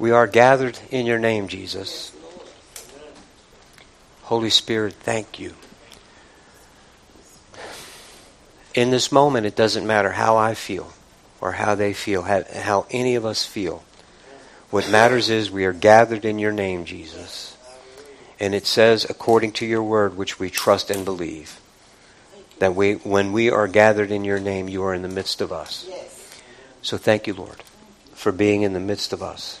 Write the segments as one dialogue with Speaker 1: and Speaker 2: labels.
Speaker 1: We are gathered in your name, Jesus. Holy Spirit, thank you. In this moment, it doesn't matter how I feel or how they feel, how any of us feel. What matters is we are gathered in your name, Jesus. And it says, according to your word, which we trust and believe, that we, when we are gathered in your name, you are in the midst of us. So thank you, Lord, for being in the midst of us.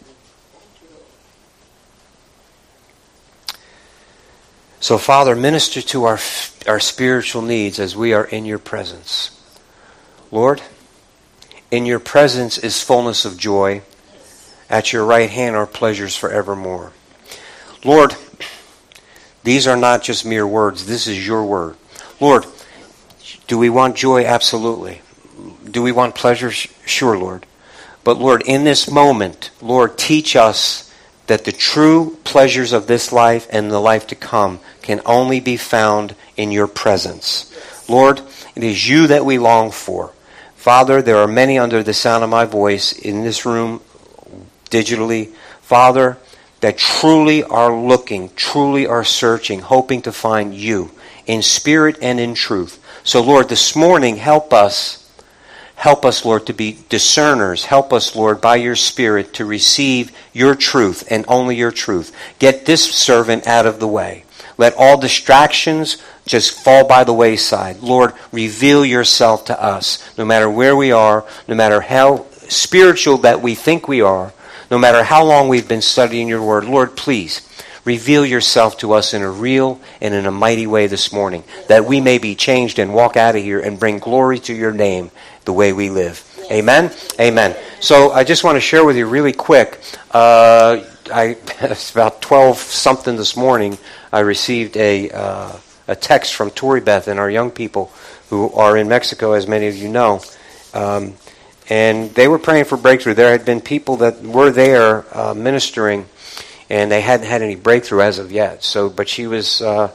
Speaker 1: So, Father, minister to our, our spiritual needs as we are in your presence. Lord, in your presence is fullness of joy. At your right hand are pleasures forevermore. Lord, these are not just mere words. This is your word. Lord, do we want joy? Absolutely. Do we want pleasure? Sure, Lord. But Lord, in this moment, Lord, teach us that the true pleasures of this life and the life to come can only be found in your presence. Lord, it is you that we long for. Father, there are many under the sound of my voice in this room, digitally. Father, that truly are looking, truly are searching, hoping to find you in spirit and in truth. So, Lord, this morning, help us. Help us, Lord, to be discerners. Help us, Lord, by your Spirit to receive your truth and only your truth. Get this servant out of the way. Let all distractions just fall by the wayside. Lord, reveal yourself to us, no matter where we are, no matter how spiritual that we think we are, no matter how long we've been studying your word. Lord, please Reveal yourself to us in a real and in a mighty way this morning, that we may be changed and walk out of here and bring glory to your name the way we live. Amen? Amen. So I just want to share with you really quick. Uh, I, it's about 12 something this morning. I received a, uh, a text from Tori Beth and our young people who are in Mexico, as many of you know. Um, and they were praying for breakthrough. There had been people that were there uh, ministering and they hadn't had any breakthrough as of yet. So, but she was uh,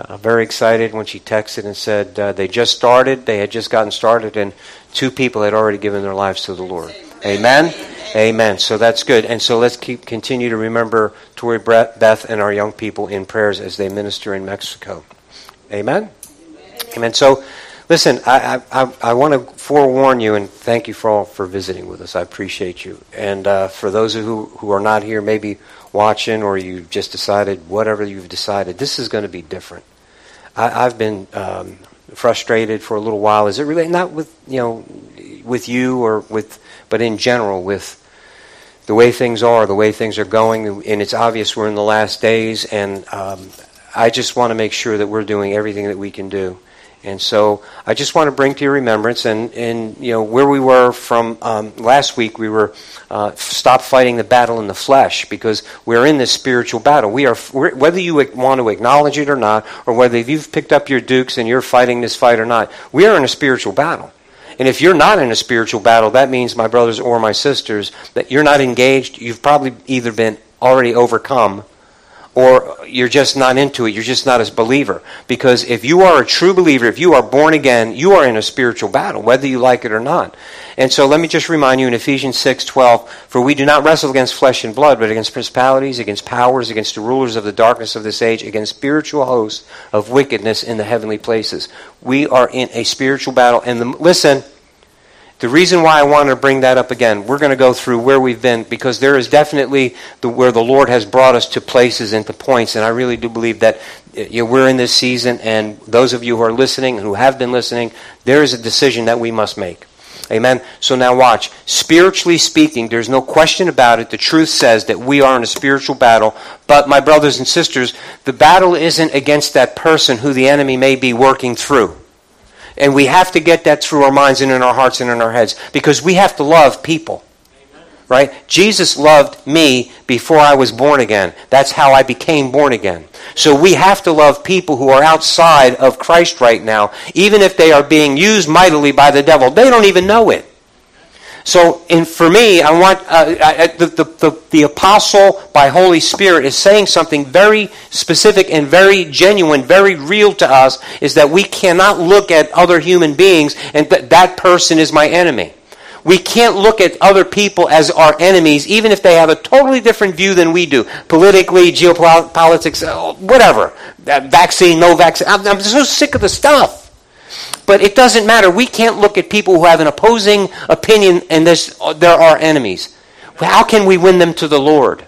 Speaker 1: uh, very excited when she texted and said uh, they just started, they had just gotten started, and two people had already given their lives to the Lord. Amen. Amen. So that's good. And so let's keep continue to remember Tori Beth and our young people in prayers as they minister in Mexico. Amen. Amen. So. Listen, I, I, I, want to forewarn you and thank you for all for visiting with us. I appreciate you. And uh, for those who, who are not here, maybe watching or you've just decided, whatever you've decided, this is going to be different. I, have been um, frustrated for a little while. Is it really not with you know with you or with, but in general with the way things are, the way things are going, and it's obvious we're in the last days, and um, I just want to make sure that we're doing everything that we can do and so I just want to bring to your remembrance, and, and you know where we were from um, last week. We were uh, stop fighting the battle in the flesh because we're in this spiritual battle. We are whether you want to acknowledge it or not, or whether you've picked up your dukes and you're fighting this fight or not. We are in a spiritual battle. And if you're not in a spiritual battle, that means, my brothers or my sisters, that you're not engaged. You've probably either been already overcome or you're just not into it. You're just not a believer. Because if you are a true believer, if you are born again, you are in a spiritual battle, whether you like it or not. And so let me just remind you in Ephesians 6 12, for we do not wrestle against flesh and blood, but against principalities, against powers, against the rulers of the darkness of this age, against spiritual hosts of wickedness in the heavenly places. We are in a spiritual battle. And the, listen, the reason why I want to bring that up again, we're going to go through where we've been because there is definitely the, where the Lord has brought us to places and to points, and I really do believe that eh, you know, we're in this season, and those of you who are listening, who have been listening, there is a decision that we must make. Amen. So now watch. Spiritually speaking, there's no question about it. The truth says that we are in a spiritual battle. But my brothers and sisters, the battle isn't against that person who the enemy may be working through. And we have to get that through our minds and in our hearts and in our heads because we have to love people. right? Jesus loved me before I was born again. That's how I became born again. So we have to love people who are outside of Christ right now, even if they are being used mightily by the devil. They don't even know it. So, in, for me, I want uh, I, the, the, the, the apostle by Holy Spirit is saying something very specific and very genuine, very real to us. Is that we cannot look at other human beings and th- that person is my enemy. We can't look at other people as our enemies, even if they have a totally different view than we do. Politically, geopolitics, uh, whatever. Vaccine, no vaccine. I'm, I'm so sick of the stuff. But it doesn't matter. We can't look at people who have an opposing opinion and they're our enemies. How can we win them to the Lord?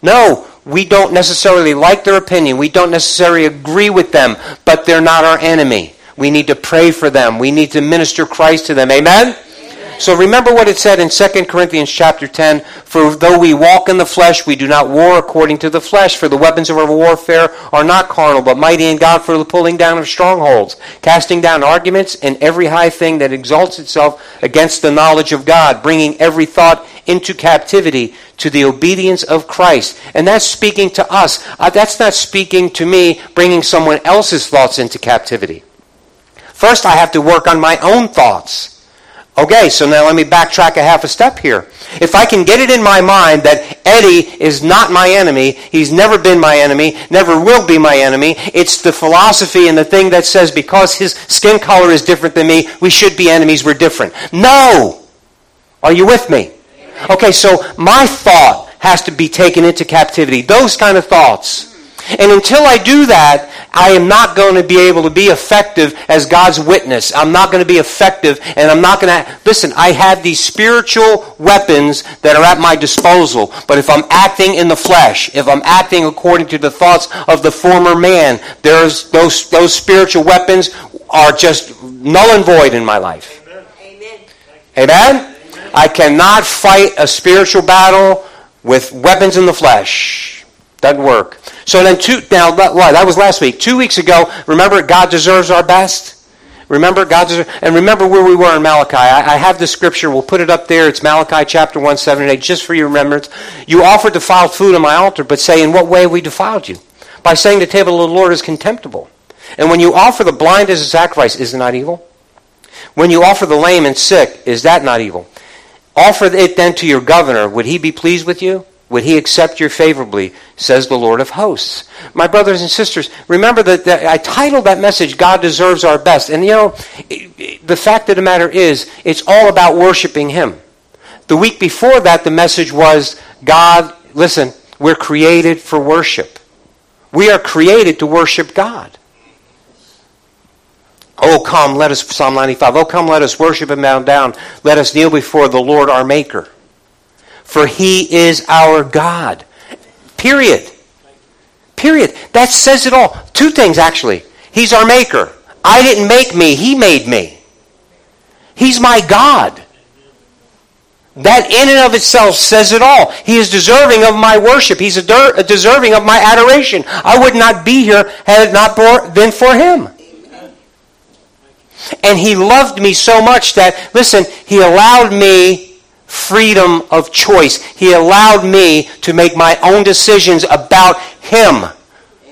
Speaker 1: No, we don't necessarily like their opinion. We don't necessarily agree with them, but they're not our enemy. We need to pray for them. We need to minister Christ to them. Amen? So remember what it said in 2 Corinthians chapter 10, for though we walk in the flesh, we do not war according to the flesh, for the weapons of our warfare are not carnal, but mighty in God for the pulling down of strongholds, casting down arguments and every high thing that exalts itself against the knowledge of God, bringing every thought into captivity to the obedience of Christ. And that's speaking to us. Uh, that's not speaking to me bringing someone else's thoughts into captivity. First, I have to work on my own thoughts. Okay, so now let me backtrack a half a step here. If I can get it in my mind that Eddie is not my enemy, he's never been my enemy, never will be my enemy, it's the philosophy and the thing that says because his skin color is different than me, we should be enemies, we're different. No! Are you with me? Okay, so my thought has to be taken into captivity. Those kind of thoughts. And until I do that, I am not going to be able to be effective as God's witness. I'm not going to be effective, and I'm not going to. Listen, I have these spiritual weapons that are at my disposal. But if I'm acting in the flesh, if I'm acting according to the thoughts of the former man, there's those those spiritual weapons are just null and void in my life. Amen. Amen. I cannot fight a spiritual battle with weapons in the flesh. Doesn't work. So then, two, now? That was last week. Two weeks ago, remember, God deserves our best? Remember, God deserves, and remember where we were in Malachi. I, I, have the scripture. We'll put it up there. It's Malachi chapter 1, 7 and 8, just for your remembrance. You offered defiled food on my altar, but say, in what way have we defiled you? By saying the table of the Lord is contemptible. And when you offer the blind as a sacrifice, is it not evil? When you offer the lame and sick, is that not evil? Offer it then to your governor. Would he be pleased with you? Would he accept you favorably, says the Lord of hosts? My brothers and sisters, remember that, that, I titled that message, God Deserves Our Best. And you know, the fact of the matter is, it's all about worshiping him. The week before that, the message was, God, listen, we're created for worship. We are created to worship God. Oh, come, let us, Psalm 95, oh, come, let us worship and bow down. Let us kneel before the Lord our Maker for he is our God. Period. Period. That says it all. Two things, actually. He's our maker. I didn't make me, he made me. He's my God. That in and of itself says it all. He is deserving of my worship. He's uh, deserving of my adoration. I would not be here had it not been for him. And he loved me so much that, listen, he allowed me freedom of choice. He allowed me to make my own decisions about him,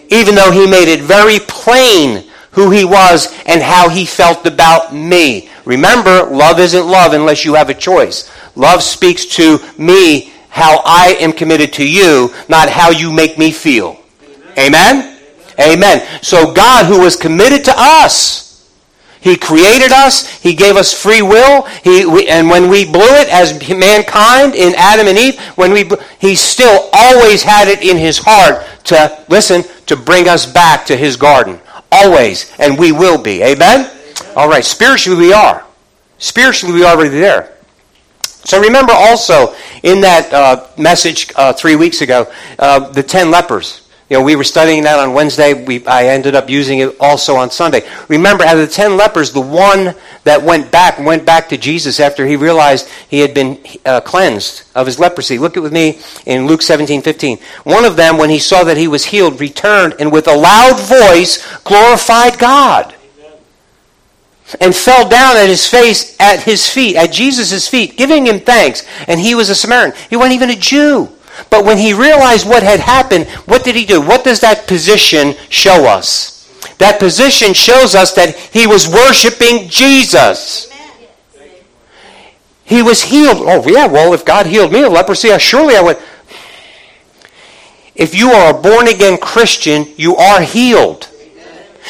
Speaker 1: even though he made it very plain who he was and how he felt about me. Remember, love isn't love unless you have a choice. Love speaks to me how I am committed to you, not how you make me feel. Amen? Amen. So God, who was committed to us, he created us. He gave us free will. He, we, and when we blew it as mankind in Adam and Eve, when we, he still always had it in his heart to, listen, to bring us back to his garden. Always. And we will be. Amen? All right. Spiritually, we are. Spiritually, we are already there. So remember also in that uh, message uh, three weeks ago, uh, the ten lepers. You know, we were studying that on Wednesday. We, I ended up using it also on Sunday. Remember, out of the ten lepers, the one that went back went back to Jesus after he realized he had been uh, cleansed of his leprosy. Look at with me in Luke 17, 15. One of them, when he saw that he was healed, returned and with a loud voice glorified God. and fell down at his face at his feet, at Jesus' feet, giving him thanks. And he was a Samaritan. He wasn't even a Jew. But when he realized what had happened, what did he do? What does that position show us? That position shows us that he was worshiping Jesus. He was healed. Oh, yeah, well, if God healed me of leprosy, I, surely I would. If you are a born again Christian, you are healed.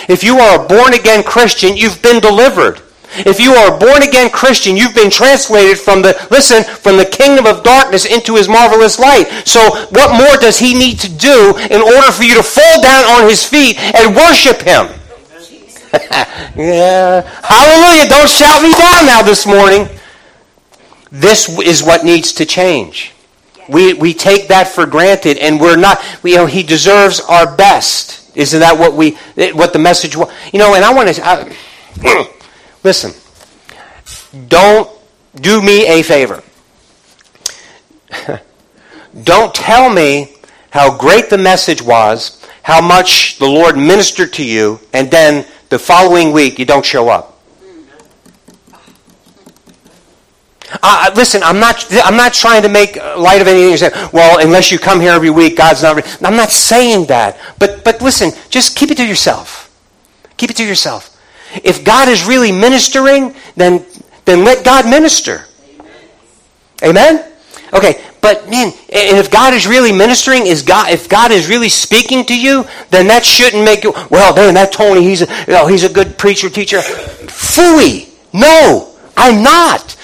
Speaker 1: If you are a born again Christian, you've been delivered. If you are a born again Christian, you've been translated from the, listen, from the kingdom of darkness into his marvelous light. So what more does he need to do in order for you to fall down on his feet and worship him? yeah. Hallelujah. Don't shout me down now this morning. This is what needs to change. We, we take that for granted and we're not, we, you know, he deserves our best. Isn't that what we, what the message was? You know, and I want to, listen, don't do me a favor. don't tell me how great the message was, how much the Lord ministered to you, and then the following week you don't show up. Uh, listen, I'm not, I'm not trying to make light of anything you say. Well, unless you come here every week, God's not. I'm not saying that. But, but listen, just keep it to yourself. Keep it to yourself. If God is really ministering, then, then let God minister. Amen? Okay, but man, and if God is really ministering, is God if God is really speaking to you, then that shouldn't make you well, man, that Tony, he's a you know, he's a good preacher, teacher. Fooey. No, I'm not.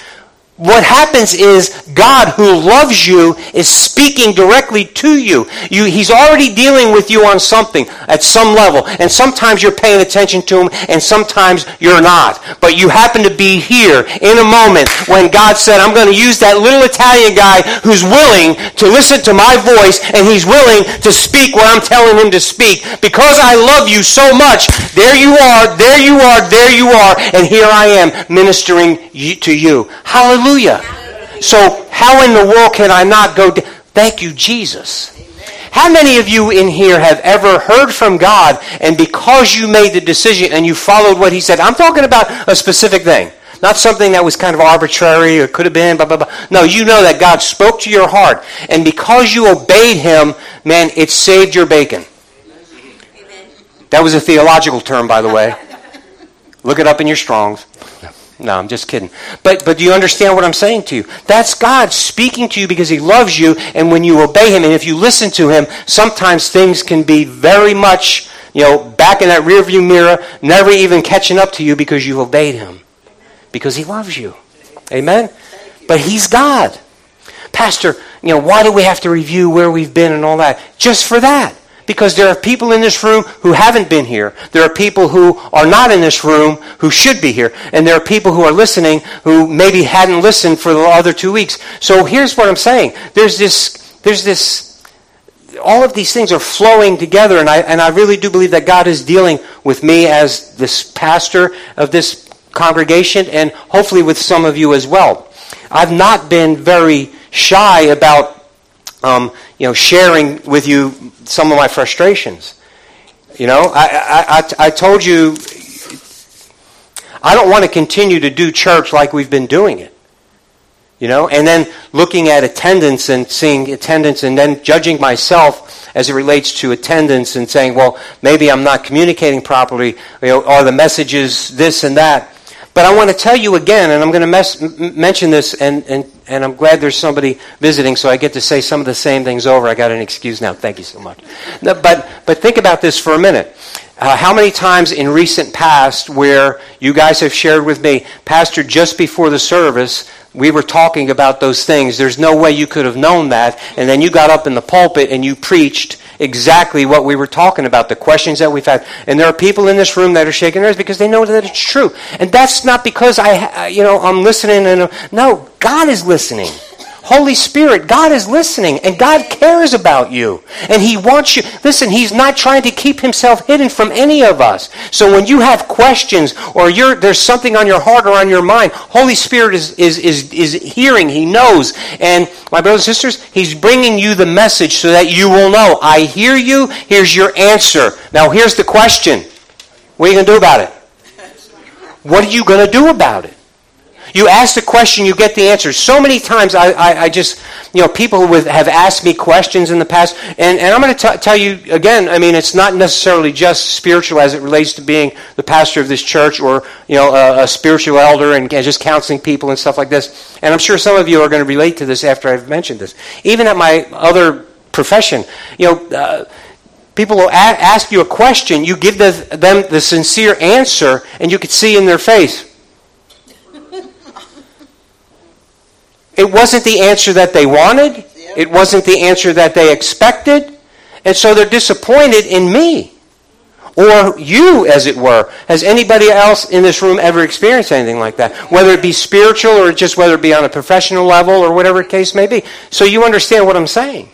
Speaker 1: What happens is God, who loves you, is speaking directly to you. you. He's already dealing with you on something at some level. And sometimes you're paying attention to him, and sometimes you're not. But you happen to be here in a moment when God said, I'm going to use that little Italian guy who's willing to listen to my voice, and he's willing to speak what I'm telling him to speak. Because I love you so much, there you are, there you are, there you are, and here I am ministering to you. Hallelujah. Hallelujah. So how in the world can I not go? Thank you, Jesus. How many of you in here have ever heard from God and because you made the decision and you followed what he said? I'm talking about a specific thing. Not something that was kind of arbitrary or could have been, blah, blah, blah. No, you know that God spoke to your heart. And because you obeyed him, man, it saved your bacon. That was a theological term, by the way. Look it up in your Strongs. No, I'm just kidding. But but do you understand what I'm saying to you? That's God speaking to you because He loves you, and when you obey Him and if you listen to Him, sometimes things can be very much, you know, back in that rearview mirror, never even catching up to you because you've obeyed Him. Because He loves you. Amen? But He's God. Pastor, you know, why do we have to review where we've been and all that? Just for that. Because there are people in this room who haven't been here. There are people who are not in this room who should be here. And there are people who are listening who maybe hadn't listened for the other two weeks. So here's what I'm saying. There's this, there's this, all of these things are flowing together. And I, and I really do believe that God is dealing with me as this pastor of this congregation and hopefully with some of you as well. I've not been very shy about um, you know, sharing with you some of my frustrations. You know, I, I, I, I told you I don't want to continue to do church like we've been doing it. You know, and then looking at attendance and seeing attendance and then judging myself as it relates to attendance and saying, well, maybe I'm not communicating properly, you know, are the messages this and that. But I want to tell you again, and I'm going to mes- mention this, and, and, and I'm glad there's somebody visiting, so I get to say some of the same things over. I got an excuse now. Thank you so much. No, but, but think about this for a minute. Uh, how many times in recent past where you guys have shared with me, Pastor, just before the service, we were talking about those things. There's no way you could have known that. And then you got up in the pulpit and you preached exactly what we were talking about, the questions that we've had. And there are people in this room that are shaking their heads because they know that it's true. And that's not because I, you know, I'm listening and no, God is listening. Holy Spirit, God is listening and God cares about you. And He wants you. Listen, He's not trying to keep Himself hidden from any of us. So when you have questions or there's something on your heart or on your mind, Holy Spirit is, is, is, is hearing. He knows. And my brothers and sisters, He's bringing you the message so that you will know. I hear you. Here's your answer. Now here's the question. What are you going to do about it? What are you going to do about it? You ask the question, you get the answer. So many times, I, I, I just, you know, people with, have asked me questions in the past, and, and I'm going to tell you again, I mean, it's not necessarily just spiritual as it relates to being the pastor of this church or, you know, a, a spiritual elder and, and just counseling people and stuff like this. And I'm sure some of you are going to relate to this after I've mentioned this. Even at my other profession, you know, uh, people will ask you a question, you give the, them the sincere answer, and you can see in their face, It wasn't the answer that they wanted. It wasn't the answer that they expected. And so they're disappointed in me. Or you, as it were. Has anybody else in this room ever experienced anything like that? Whether it be spiritual or just whether it be on a professional level or whatever case may be. So you understand what I'm saying.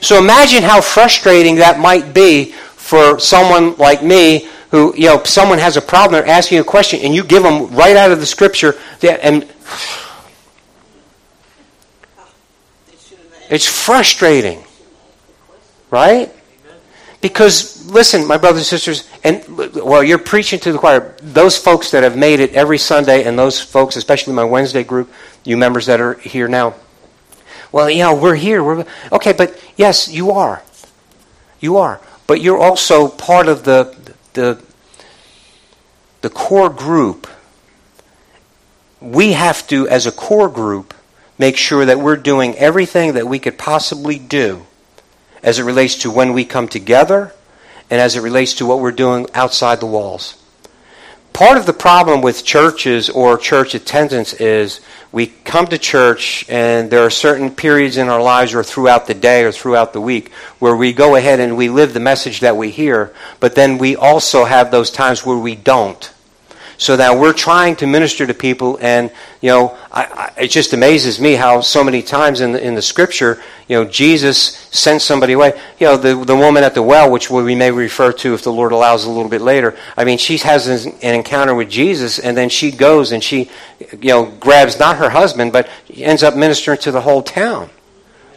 Speaker 1: So imagine how frustrating that might be for someone like me who, you know, someone has a problem, they're asking a question, and you give them right out of the scripture, and It's frustrating. Right? Because, listen, my brothers and sisters, and well, you're preaching to the choir. Those folks that have made it every Sunday, and those folks, especially my Wednesday group, you members that are here now. Well, yeah, we're here. We're, okay, but yes, you are. You are. But you're also part of the, the, the core group. We have to, as a core group, make sure that we're doing everything that we could possibly do as it relates to when we come together and as it relates to what we're doing outside the walls. Part of the problem with churches or church attendance is we come to church and there are certain periods in our lives or throughout the day or throughout the week where we go ahead and we live the message that we hear, but then we also have those times where we don't. So that we're trying to minister to people, and you know, I, I, it just amazes me how so many times in the, in the Scripture, you know, Jesus sent somebody away. You know, the the woman at the well, which we may refer to if the Lord allows a little bit later. I mean, she has an, an encounter with Jesus, and then she goes and she, you know, grabs not her husband, but ends up ministering to the whole town.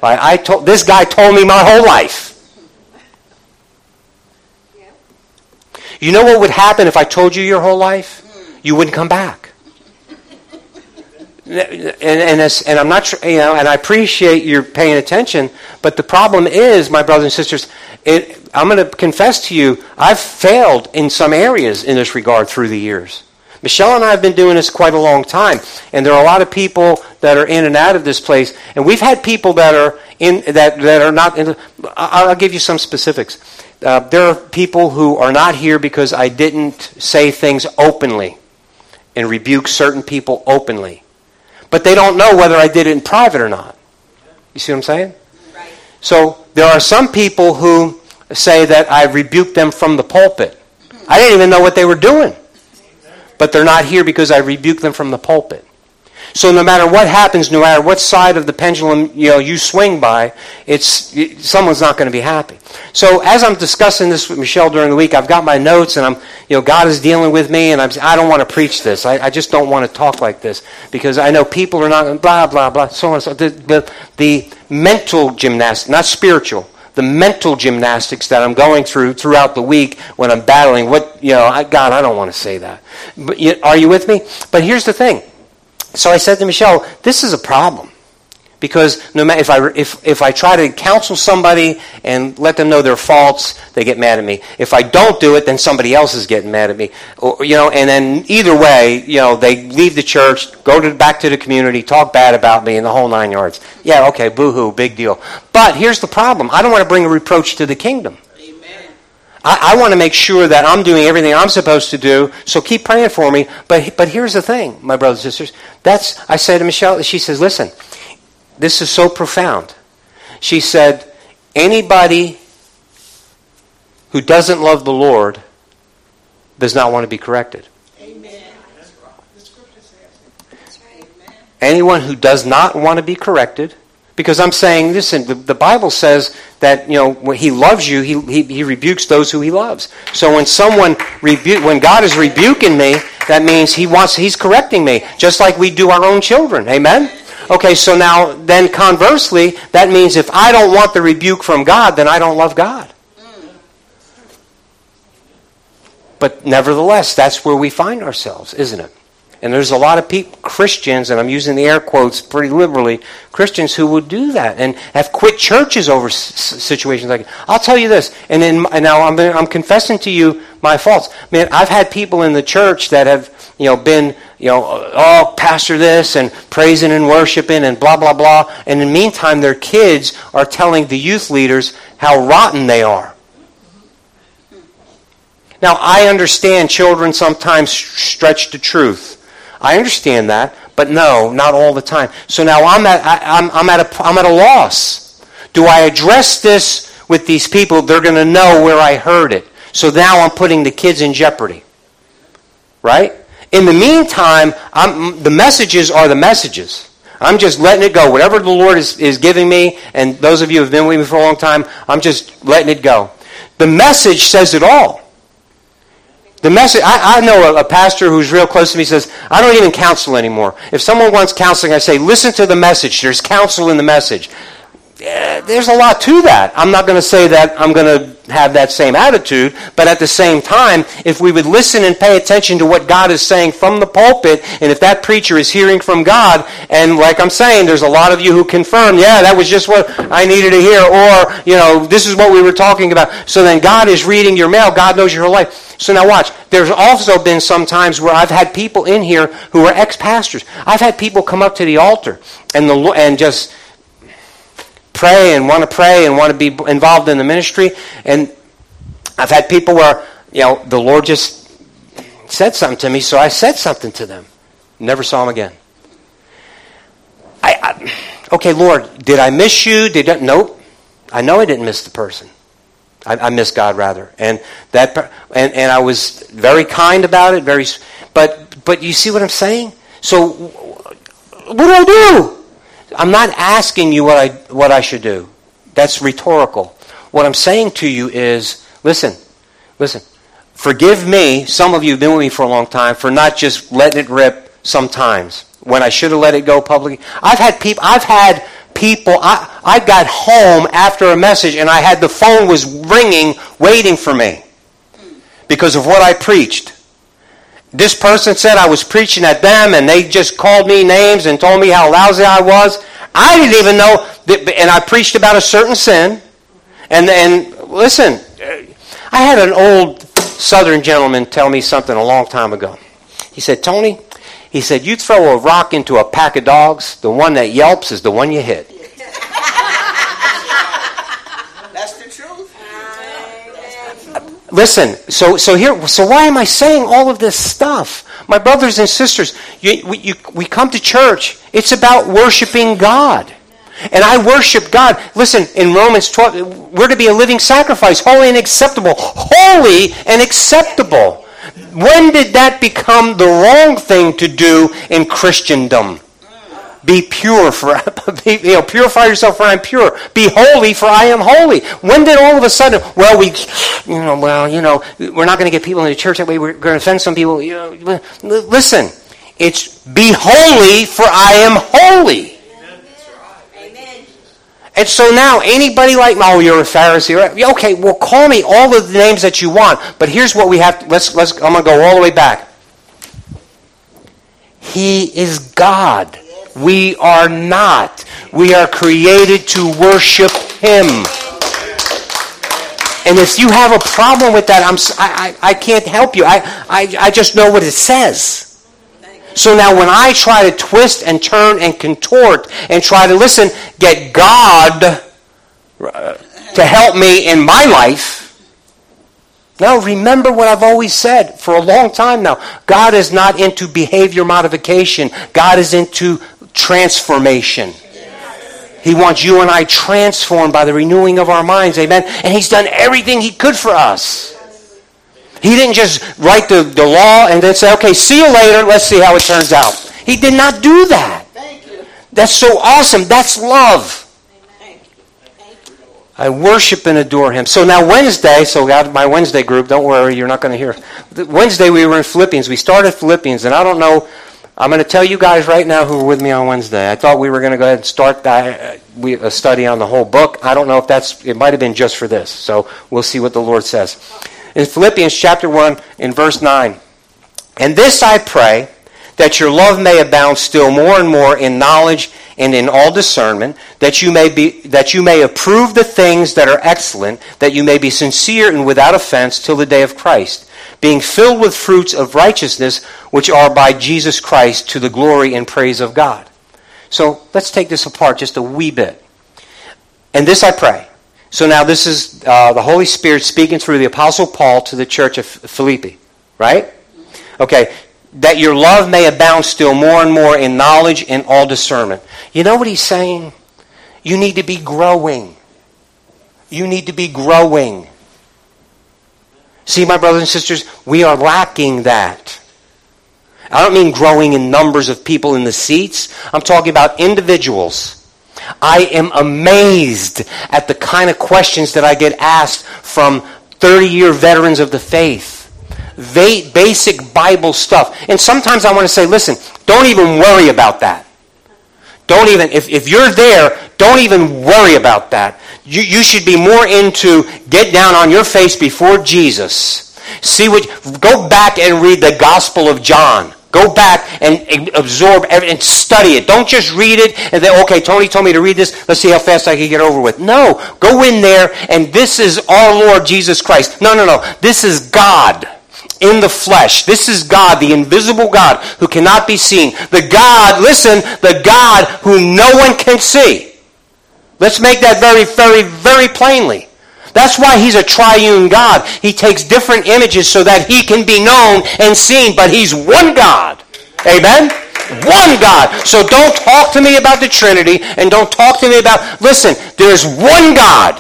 Speaker 1: I, I told this guy told me my whole life. You know what would happen if I told you your whole life? You wouldn't come back. and, and, and, I'm not, you know, and I appreciate your paying attention, but the problem is, my brothers and sisters, it, I'm going to confess to you, I've failed in some areas in this regard through the years. Michelle and I have been doing this quite a long time, and there are a lot of people that are in and out of this place, and we've had people that are in that that are not. In, I'll give you some specifics. Uh, there are people who are not here because I didn't say things openly and rebuke certain people openly. But they don't know whether I did it in private or not. You see what I'm saying? Right. So there are some people who say that I rebuked them from the pulpit. I didn't even know what they were doing. But they're not here because I rebuked them from the pulpit. So no matter what happens, no matter what side of the pendulum you know you swing by, it's someone's not going to be happy. So as I'm discussing this with Michelle during the week, I've got my notes and I'm you know God is dealing with me and I'm I don't want to preach this. I, I just don't want to talk like this because I know people are not blah blah blah so on. So the, the, the mental gymnastics, not spiritual the mental gymnastics that I'm going through throughout the week when I'm battling. What you know, I, God, I don't want to say that. But you, are you with me? But here's the thing: so I said to Michelle, this is a problem. Because no matter if I, if, if I try to counsel somebody and let them know their faults, they get mad at me. If I don't do it, then somebody else is getting mad at me. Or, you know, and then either way, you know, they leave the church, go to, back to the community, talk bad about me, and the whole nine yards. Yeah, okay, boo-hoo, big deal. But here's the problem. I don't want to bring a reproach to the kingdom. I, I want to make sure that I'm doing everything I'm supposed to do. So keep praying for me. But but here's the thing, my brothers and sisters. That's I said to Michelle. She says, "Listen, this is so profound." She said, "Anybody who doesn't love the Lord does not want to be corrected." Amen. Anyone who does not want to be corrected because I'm saying, listen, the, the Bible says that, you know, when he loves you, he, he, he rebukes those who he loves. So when someone rebu- when God is rebuking me, that means he wants, he's correcting me, just like we do our own children. Amen? Okay, so now, then conversely, that means if I don't want the rebuke from God, then I don't love God. But nevertheless, that's where we find ourselves, isn't it? And there's a lot of people, Christians, and I'm using the air quotes pretty liberally, Christians who would do that and have quit churches over s- situations like. That. I'll tell you this, and, and now I'm, I'm confessing to you my faults. Man, I've had people in the church that have, you know, been, you know, oh, pastor this and praising and worshiping and blah blah blah, and in the meantime, their kids are telling the youth leaders how rotten they are. Now, I understand children sometimes stretch the truth. I understand that, but no, not all the time. So now I'm at, I, am I'm, at, a, I'm at a loss. Do I address this with these people? They're going to know where I heard it. So now I'm putting the kids in jeopardy. Right? In the meantime, I'm, the messages are the messages. I'm just letting it go. Whatever the Lord is, is giving me, and those of you who have been with me for a long time, I'm just letting it go. The message says it all. The message, I, I know a, a, pastor who's real close to me says, I don't even counsel anymore. If someone wants counseling, I say, listen to the message. There's counsel in the message. Yeah, there's a lot to that. I'm not going to say that I'm going to have that same attitude, but at the same time, if we would listen and pay attention to what God is saying from the pulpit, and if that preacher is hearing from God, and like I'm saying, there's a lot of you who confirm, yeah, that was just what I needed to hear, or, you know, this is what we were talking about. So then God is reading your mail. God knows your whole life. So now watch. There's also been some times where I've had people in here who are ex-pastors. I've had people come up to the altar and the and just pray and want to pray and want to be involved in the ministry. And I've had people where, you know, the Lord just said something to me, so I said something to them. Never saw them again. I, I okay, Lord, did I miss you? Did I, nope. I know I didn't miss the person. I, I missed God rather, and that, and, and I was very kind about it. Very, but but you see what I'm saying? So what do I do? I'm not asking you what I, what I should do. That's rhetorical. What I'm saying to you is listen, listen. Forgive me, some of you have been with me for a long time, for not just letting it rip sometimes when I should have let it go publicly. I've had people, I've had people, I, I got home after a message and I had the phone was ringing, waiting for me because of what I preached. This person said I was preaching at them and they just called me names and told me how lousy I was. I didn't even know, that, and I preached about a certain sin. And, and listen, uh, I had an old southern gentleman tell me something a long time ago. He said, Tony, he said, you throw a rock into a pack of dogs, the one that yelps is the one you hit. Listen, so, so here, so why am I saying all of this stuff? My brothers and sisters, you, we, you, we come to church. It's about worshiping God. And I worship God. Listen, in Romans 12, we're to be a living sacrifice, holy and acceptable. Holy and acceptable. When did that become the wrong thing to do in Christendom? Be pure, for be, you know, purify yourself, for I am pure. Be holy, for I am holy. When did all of a sudden, well, we, you know, well, you know, we're not going to get people in the church that way. We're going to offend some people. You know, listen, it's be holy, for I am holy. Amen. And so now, anybody like, oh, you're a Pharisee. Okay, well, call me all of the names that you want. But here's what we have. To, let's, let's, I'm going to go all the way back. He is God. We are not. We are created to worship Him. And if you have a problem with that, I'm, I, I, I can't help you. I, I, I just know what it says. So now when I try to twist and turn and contort and try to listen, get God uh, to help me in my life, now remember what I've always said for a long time now. God is not into behavior modification. God is into transformation. He wants you and I transformed by the renewing of our minds. Amen. And He's done everything He could for us. He didn't just write the, the law and then say, okay, see you later. Let's see how it turns out. He did not do that. That's so awesome. That's love. I worship and adore him. So now Wednesday, so out my Wednesday group, don't worry, you're not going to hear. Wednesday we were in Philippians. We started Philippians, and I don't know I'm going to tell you guys right now who were with me on Wednesday. I thought we were going to go ahead and start that, uh, a study on the whole book. I don't know if that's, it might have been just for this. So we'll see what the Lord says. In Philippians chapter 1 in verse 9. And this I pray, that your love may abound still more and more in knowledge and in all discernment, that you may be that you may approve the things that are excellent, that you may be sincere and without offense till the day of Christ, being filled with fruits of righteousness which are by Jesus Christ to the glory and praise of God. So let's take this apart just a wee bit. And this I pray. So now this is uh, the Holy Spirit speaking through the Apostle Paul to the church of Philippi, right? Okay, that your love may abound still more and more in knowledge and all discernment. You know what he's saying? You need to be growing. You need to be growing. See, my brothers and sisters, we are lacking that. I don't mean growing in numbers of people in the seats. I'm talking about individuals. I am amazed at the kind of questions that I get asked from 30 year veterans of the faith va- basic Bible stuff. And sometimes I want to say, listen, don't even worry about that. Don't even, if, if you're there, don't even worry about that. You, you should be more into get down on your face before Jesus. See what, go back and read the Gospel of John. Go back and absorb and study it. Don't just read it and then, okay, Tony told me to read this. Let's see how fast I can get over with. No, go in there and this is our Lord Jesus Christ. No, no, no. This is God in the flesh. This is God, the invisible God who cannot be seen. The God, listen, the God who no one can see. Let's make that very, very, very plainly. That's why he's a triune God. He takes different images so that he can be known and seen, but he's one God. Amen? One God. So don't talk to me about the Trinity and don't talk to me about, listen, there's one God.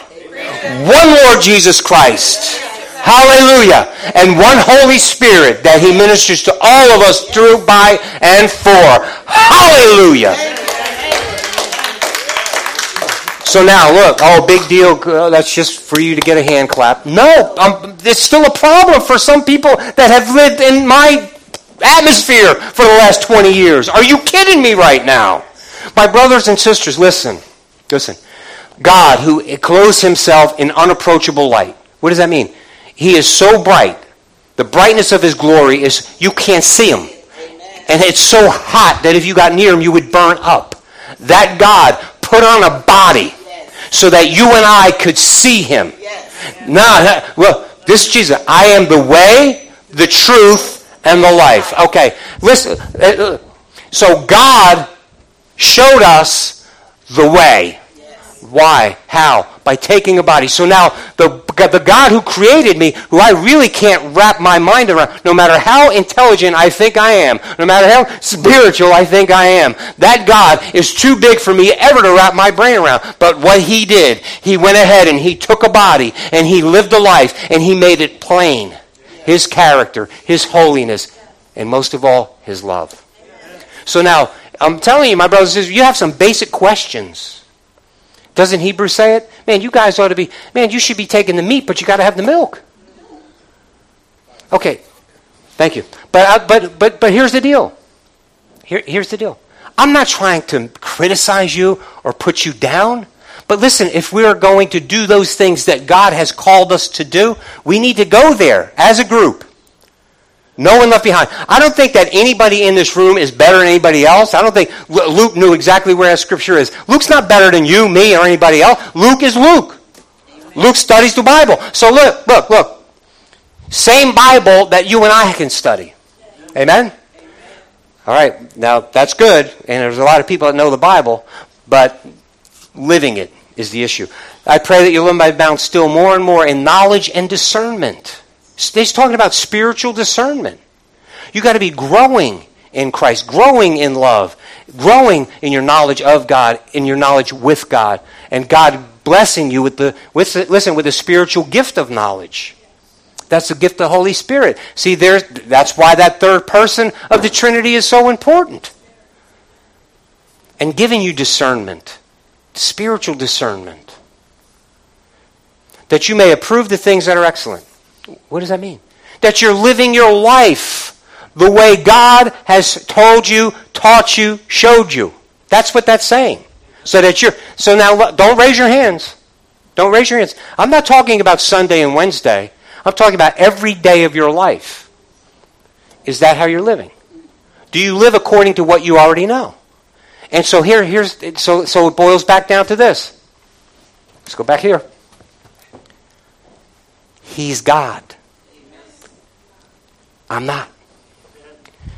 Speaker 1: One Lord Jesus Christ. Hallelujah. And one Holy Spirit that He ministers to all of us through, by, and for. Hallelujah. So now, look, oh, big deal. That's just for you to get a hand clap. No, um, it's still a problem for some people that have lived in my atmosphere for the last 20 years. Are you kidding me right now? My brothers and sisters, listen. Listen. God, who clothes himself in unapproachable light. What does that mean? He is so bright. The brightness of his glory is you can't see him. And it's so hot that if you got near him, you would burn up. That God put on a body so that you and I could see him. Now, well, this Jesus, I am the way, the truth, and the life. Okay, listen. Uh, uh, so God showed us the way. Why? How? By taking a body. So now, the, the God who created me, who I really can't wrap my mind around, no matter how intelligent I think I am, no matter how spiritual I think I am, that God is too big for me ever to wrap my brain around. But what He did, He went ahead and He took a body and He lived a life and He made it plain. His character, His holiness, and most of all, His love. So now, I'm telling you, my brothers and sisters, you have some basic questions doesn't Hebrews say it? Man, you guys ought to be, man, you should be taking the meat, but you got to have the milk. Okay, thank you. But, uh, but, but, but here's the deal. Here, here's the deal. I'm not trying to criticize you or put you down. But listen, if we are going to do those things that God has called us to do, we need to go there as a group. No one left behind. I don't think that anybody in this room is better than anybody else. I don't think Luke knew exactly where that scripture is. Luke's not better than you, me, or anybody else. Luke is Luke. Luke studies the Bible. So look, look, look. Same Bible that you and I can study. Amen? All right, now that's good, and there's a lot of people that know the Bible, but living it is the issue. I pray that you'll by bound still more and more in knowledge and discernment. He's talking about spiritual discernment. You got to be growing in Christ, growing in love, growing in your knowledge of God, in your knowledge with God, and God blessing you with the with the, listen with the spiritual gift of knowledge. That's the gift of the Holy Spirit. See, there's that's why that third person of the Trinity is so important. And giving you discernment, spiritual discernment, that you may approve the things that are excellent what does that mean? That you're living your life the way God has told you, taught you, showed you. That's what that's saying. So that you're so now don't raise your hands. Don't raise your hands. I'm not talking about Sunday and Wednesday. I'm talking about every day of your life. Is that how you're living? Do you live according to what you already know? And so here, here's so so it boils back down to this. Let's go back here. He's God. I'm not.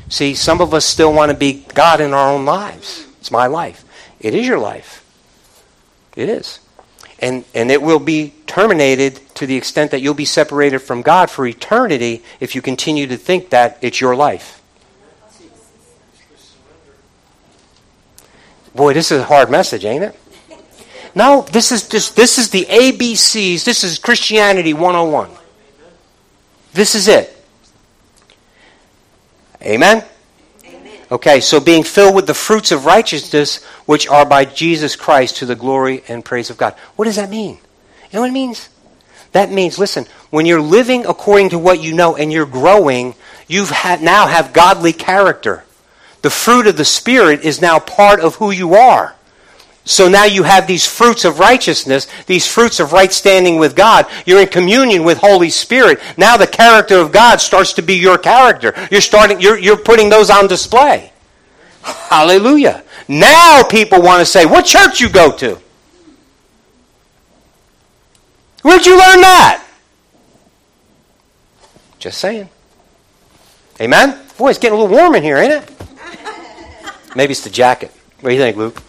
Speaker 1: See, some of us still want to be God in our own lives. It's my life. It is your life. It is. And, and it will be terminated to the extent that you'll be separated from God for eternity if you continue to think that it's your life. Boy, this is a hard message, ain't it? No, this is just this is the ABCs. This is Christianity 101. This is it. Amen? Amen. Okay, so being filled with the fruits of righteousness which are by Jesus Christ to the glory and praise of God. What does that mean? You know what it means? That means, listen, when you're living according to what you know and you're growing, you now have godly character. The fruit of the Spirit is now part of who you are. So now you have these fruits of righteousness, these fruits of right standing with God. You're in communion with Holy Spirit. Now the character of God starts to be your character. You're starting, you're, you're putting those on display. Hallelujah. Now people want to say, what church you go to? Where'd you learn that? Just saying. Amen? Boy, it's getting a little warm in here, ain't it? Maybe it's the jacket. What do you think, Luke?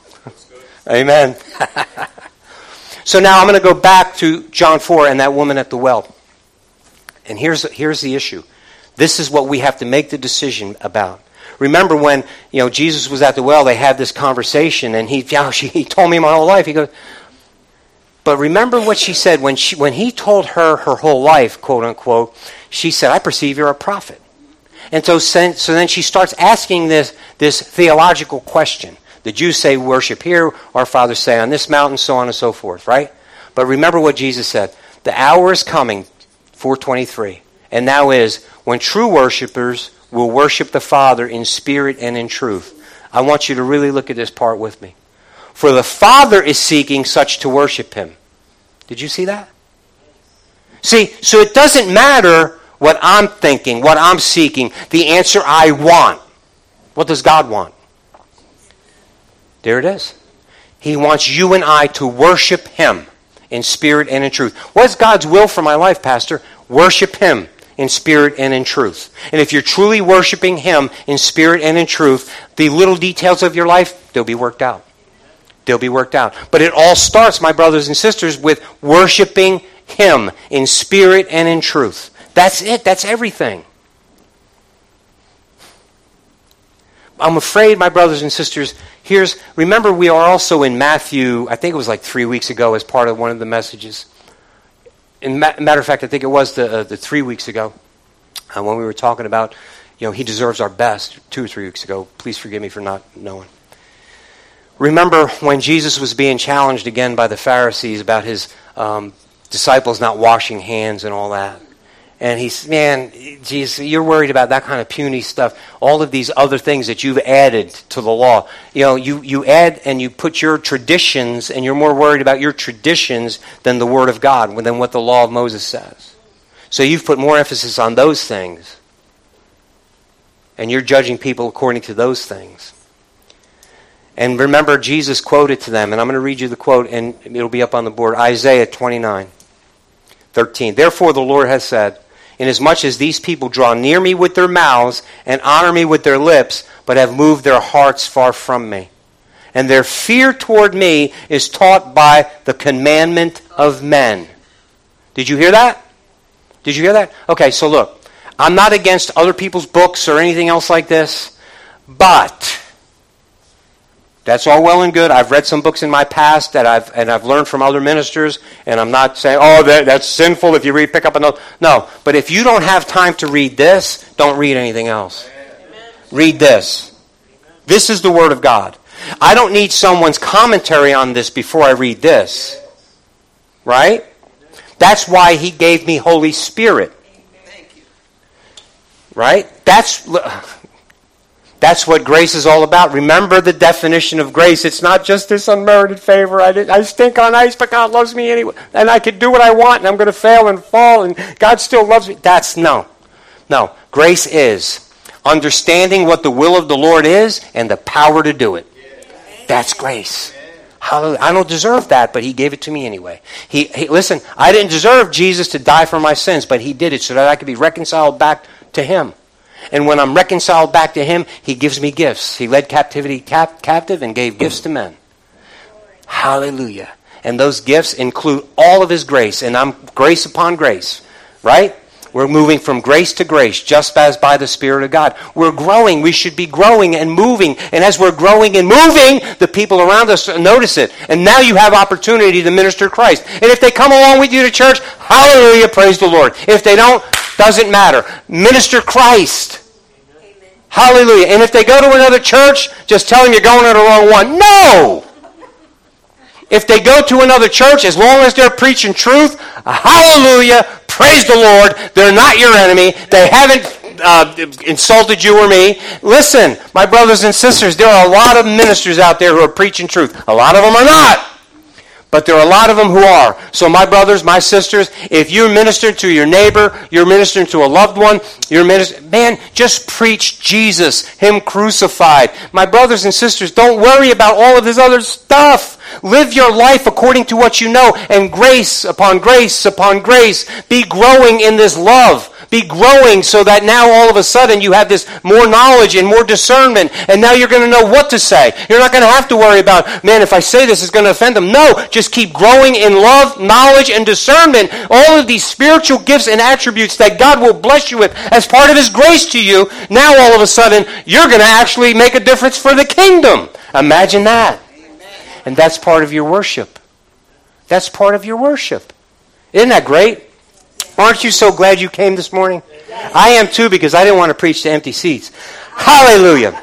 Speaker 1: Amen. so now I'm going to go back to John 4 and that woman at the well. And here's, here's the issue. This is what we have to make the decision about. Remember when you know Jesus was at the well, they had this conversation, and he, she, he told me my whole life. He goes, but remember what she said when, she, when he told her her whole life, quote unquote, she said, I perceive you're a prophet. And so, so then she starts asking this, this theological question. The Jews say worship here, our fathers say on this mountain, so on and so forth, right? But remember what Jesus said. The hour is coming, 423, and now is when true worshipers will worship the Father in spirit and in truth. I want you to really look at this part with me. For the Father is seeking such to worship him. Did you see that? See, so it doesn't matter what I'm thinking, what I'm seeking, the answer I want. What does God want? There it is. He wants you and I to worship Him in spirit and in truth. What's God's will for my life, Pastor? Worship Him in spirit and in truth. And if you're truly worshiping Him in spirit and in truth, the little details of your life, they'll be worked out. They'll be worked out. But it all starts, my brothers and sisters, with worshiping Him in spirit and in truth. That's it. That's everything. I'm afraid, my brothers and sisters, here's, remember we are also in Matthew, I think it was like three weeks ago as part of one of the messages. In ma- matter of fact, I think it was the, uh, the three weeks ago uh, when we were talking about, you know, he deserves our best, two or three weeks ago. Please forgive me for not knowing. Remember when Jesus was being challenged again by the Pharisees about his um, disciples not washing hands and all that. And he's, man, Jesus, you're worried about that kind of puny stuff. All of these other things that you've added to the law. You know, you, you add and you put your traditions, and you're more worried about your traditions than the Word of God, than what the law of Moses says. So you've put more emphasis on those things. And you're judging people according to those things. And remember, Jesus quoted to them, and I'm going to read you the quote, and it'll be up on the board Isaiah 29 13. Therefore, the Lord has said, inasmuch as these people draw near me with their mouths and honor me with their lips, but have moved their hearts far from me. And their fear toward me is taught by the commandment of men. Did you hear that? Did you hear that? Okay, so look, I'm not against other people's books or anything else like this, but that's all well and good. I've read some books in my past that I've and I've learned from other ministers, and I'm not saying, oh, that, that's sinful if you read pick up another. No, but if you don't have time to read this, don't read anything else. Amen. Read this. This is the Word of God. I don't need someone's commentary on this before I read this. Right? That's why He gave me Holy Spirit. Right? That's That's what grace is all about. Remember the definition of grace. It's not just this unmerited favor. I, did, I stink on ice, but God loves me anyway. And I can do what I want, and I'm going to fail and fall, and God still loves me. That's no. No. Grace is understanding what the will of the Lord is and the power to do it. That's grace. Hallelujah. I don't deserve that, but he gave it to me anyway. He, he, listen, I didn't deserve Jesus to die for my sins, but he did it so that I could be reconciled back to him. And when I'm reconciled back to him, he gives me gifts. He led captivity cap- captive and gave gifts to men. Hallelujah. And those gifts include all of his grace, and I'm grace upon grace, right? We're moving from grace to grace, just as by the Spirit of God. We're growing. We should be growing and moving. And as we're growing and moving, the people around us notice it. And now you have opportunity to minister Christ. And if they come along with you to church, hallelujah, praise the Lord. If they don't, doesn't matter. Minister Christ. Hallelujah. And if they go to another church, just tell them you're going to the wrong one. No! If they go to another church, as long as they're preaching truth, hallelujah, praise the Lord. They're not your enemy. They haven't uh, insulted you or me. Listen, my brothers and sisters, there are a lot of ministers out there who are preaching truth. A lot of them are not. But there are a lot of them who are. So, my brothers, my sisters, if you're ministering to your neighbor, you're ministering to a loved one, you're ministering, man, just preach Jesus, Him crucified. My brothers and sisters, don't worry about all of this other stuff. Live your life according to what you know, and grace upon grace upon grace. Be growing in this love be growing so that now all of a sudden you have this more knowledge and more discernment, and now you're going to know what to say. You're not going to have to worry about, man, if I say this, it's going to offend them. No, just keep growing in love, knowledge, and discernment. All of these spiritual gifts and attributes that God will bless you with as part of His grace to you. Now all of a sudden, you're going to actually make a difference for the kingdom. Imagine that. And that's part of your worship. That's part of your worship. Isn't that great? Aren't you so glad you came this morning? I am too because I didn't want to preach to empty seats. Hallelujah.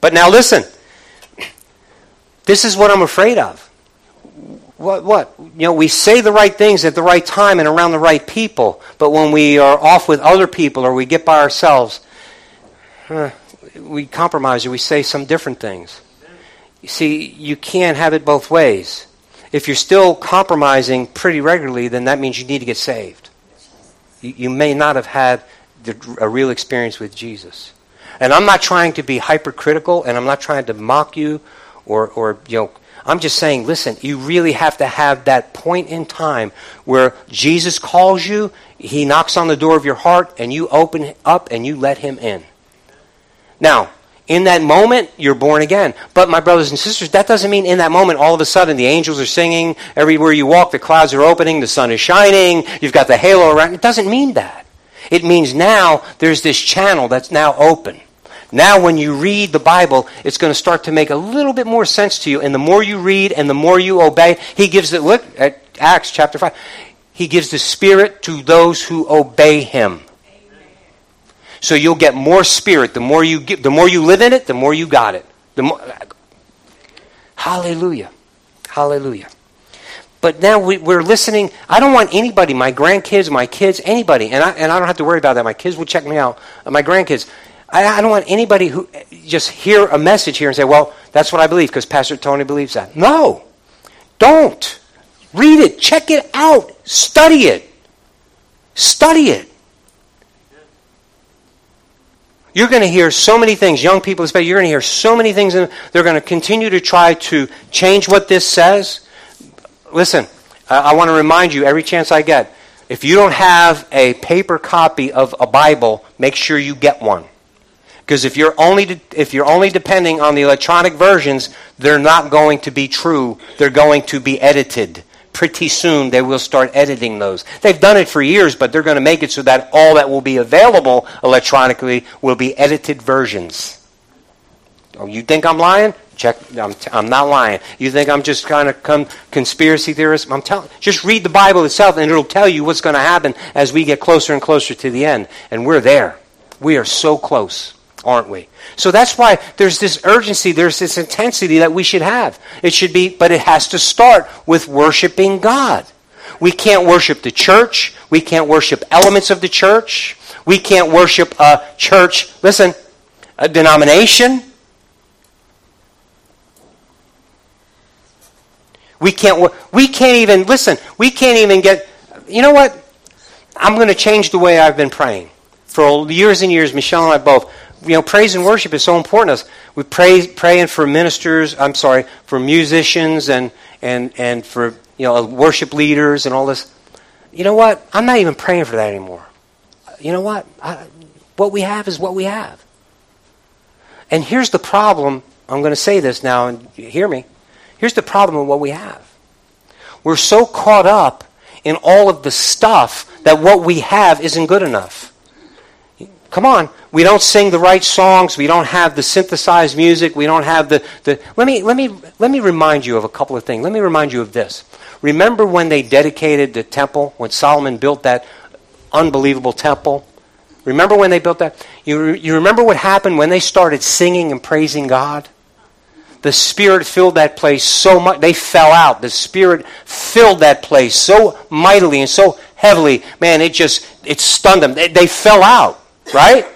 Speaker 1: But now listen. This is what I'm afraid of. What, what? You know, we say the right things at the right time and around the right people, but when we are off with other people or we get by ourselves, uh, we compromise or we say some different things. You see, you can't have it both ways. If you're still compromising pretty regularly, then that means you need to get saved. You, you may not have had the, a real experience with Jesus. And I'm not trying to be hypercritical, and I'm not trying to mock you or, or you know, I'm just saying, listen, you really have to have that point in time where Jesus calls you, he knocks on the door of your heart, and you open up and you let him in. Now, in that moment, you're born again. But, my brothers and sisters, that doesn't mean in that moment, all of a sudden, the angels are singing, everywhere you walk, the clouds are opening, the sun is shining, you've got the halo around. It doesn't mean that. It means now there's this channel that's now open. Now, when you read the Bible, it's going to start to make a little bit more sense to you. And the more you read and the more you obey, He gives it, look at Acts chapter 5. He gives the Spirit to those who obey Him. So you'll get more spirit. The more you get, the more you live in it, the more you got it. The more, hallelujah. Hallelujah. But now we, are listening. I don't want anybody, my grandkids, my kids, anybody, and I, and I don't have to worry about that. My kids will check me out. Uh, my grandkids. I, I don't want anybody who just hear a message here and say, well, that's what I believe because Pastor Tony believes that. No. Don't. Read it. Check it out. Study it. Study it. You're going to hear so many things, young people especially, you're going to hear so many things, and they're going to continue to try to change what this says. Listen, I, want to remind you every chance I get if you don't have a paper copy of a Bible, make sure you get one. Because if you're only de- if you're only depending on the electronic versions, they're not going to be true. They're going to be edited pretty soon they will start editing those. They've done it for years, but they're going to make it so that all that will be available electronically will be edited versions. Oh, you think I'm lying? Check. I'm, t- I'm not lying. You think I'm just kind of come conspiracy theorist? I'm telling. Just read the Bible itself, and it'll tell you what's going to happen as we get closer and closer to the end. And we're there. We are so close aren't we? So that's why there's this urgency, there's this intensity that we should have. It should be, but it has to start with worshiping God. We can't worship the church. We can't worship elements of the church. We can't worship a church, listen, a denomination. We can't, we can't even, listen, we can't even get, you know what? I'm going to change the way I've been praying. For years and years, Michelle and I both, you know, praise and worship is so important to us. We pray praying for ministers, I'm sorry, for musicians and, and, and for, you know, worship leaders and all this. You know what? I'm not even praying for that anymore. You know what? I, what we have is what we have. And here's the problem. I'm going to say this now and hear me. Here's the problem with what we have. We're so caught up in all of the stuff that what we have isn't good enough. Come on. We don't sing the right songs. We don't have the synthesized music. We don't have the, the let me let me let me remind you of a couple of things. Let me remind you of this. Remember when they dedicated the temple, when Solomon built that unbelievable temple? Remember when they built that? You, you remember what happened when they started singing and praising God? The Spirit filled that place so much. They fell out. The Spirit filled that place so mightily and so heavily. Man, it just, it stunned them. They, they fell out, right?